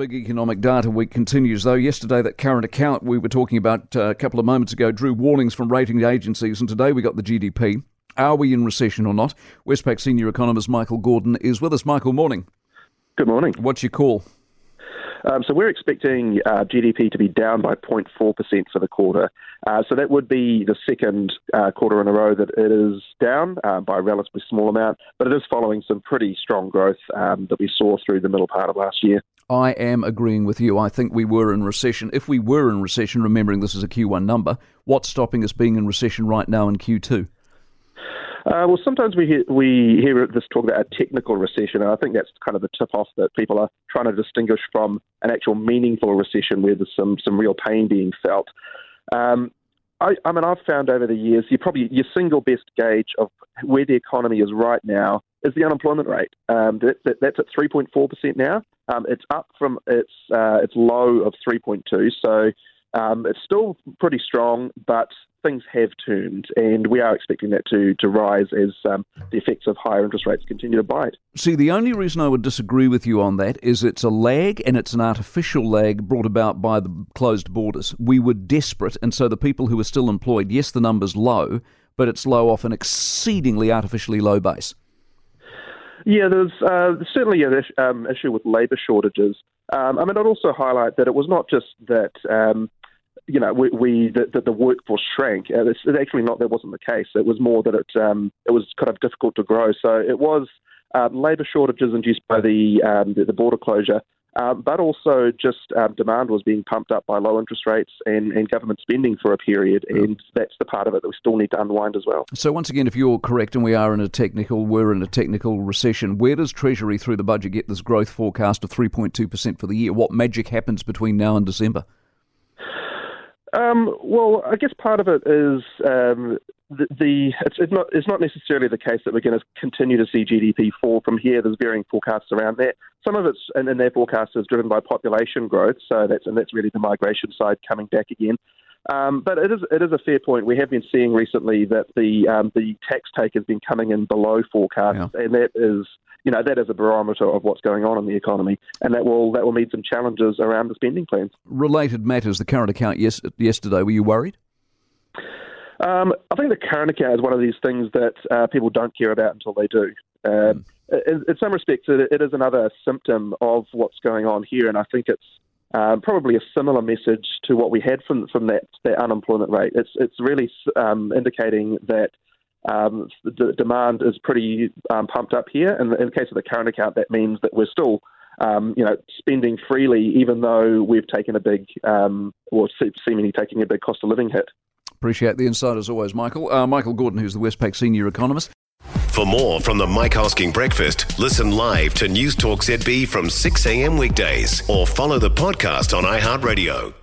big economic data week continues, though. Yesterday, that current account we were talking about uh, a couple of moments ago drew warnings from rating agencies, and today we got the GDP. Are we in recession or not? Westpac senior economist Michael Gordon is with us. Michael, morning. Good morning. What's your call? Um, so we're expecting uh, GDP to be down by 0.4% for the quarter. Uh, so that would be the second uh, quarter in a row that it is down uh, by a relatively small amount, but it is following some pretty strong growth um, that we saw through the middle part of last year. I am agreeing with you. I think we were in recession. If we were in recession, remembering this is a Q1 number, what's stopping us being in recession right now in Q2? Uh, well, sometimes we hear, we hear this talk about a technical recession, and I think that's kind of the tip off that people are trying to distinguish from an actual meaningful recession where there's some, some real pain being felt. Um, I, I mean, I've found over the years, you probably your single best gauge of where the economy is right now is the unemployment rate. Um, that, that, that's at 3.4 percent now. Um, it's up from its uh, its low of 3.2. So um, it's still pretty strong, but things have turned, and we are expecting that to, to rise as um, the effects of higher interest rates continue to bite. See, the only reason I would disagree with you on that is it's a lag, and it's an artificial lag brought about by the closed borders. We were desperate, and so the people who are still employed, yes, the number's low, but it's low off an exceedingly artificially low base. Yeah, there's uh, certainly an um, issue with labour shortages. Um, I mean, I'd also highlight that it was not just that um, you know, we, we the, the, workforce shrank. Uh, it's, it's, actually not that wasn't the case. It was more that it um, it was kind of difficult to grow. So it was uh, labour shortages induced by the um, the, the, border closure, um, but also just um, demand was being pumped up by low interest rates and, and government spending for a period, and that's the part of it that we still need to unwind as well. So once again, if you're correct, and we are in a technical, we're in a technical recession. Where does Treasury through the budget get this growth forecast of 3.2 percent for the year? What magic happens between now and December? Um, well, I guess part of it is um, the, the it's, it's, not it's not necessarily the case that we're going to continue to see GDP fall from here. There's varying forecasts around that. Some of it's and, and their forecast is driven by population growth, so that's and that's really the migration side coming back again. Um, but it is it is a fair point. We have been seeing recently that the um, the tax take has been coming in below forecasts, yeah. and that is you know that is a barometer of what's going on in the economy, and that will that will meet some challenges around the spending plans. Related matters: the current account yes, yesterday. Were you worried? Um, I think the current account is one of these things that uh, people don't care about until they do. Uh, mm. in, in, some respects, it, it is another symptom of what's going on here, and I think it's um, probably a similar message to what we had from from that, that unemployment rate. It's it's really um, indicating that um, the demand is pretty um, pumped up here. And in the case of the current account, that means that we're still, um, you know, spending freely, even though we've taken a big, um, or seemingly taking a big cost of living hit. Appreciate the insight as always, Michael. Uh, Michael Gordon, who's the Westpac senior economist. For more from the Mike Hosking Breakfast, listen live to News Talk ZB from 6 a.m. weekdays or follow the podcast on iHeartRadio.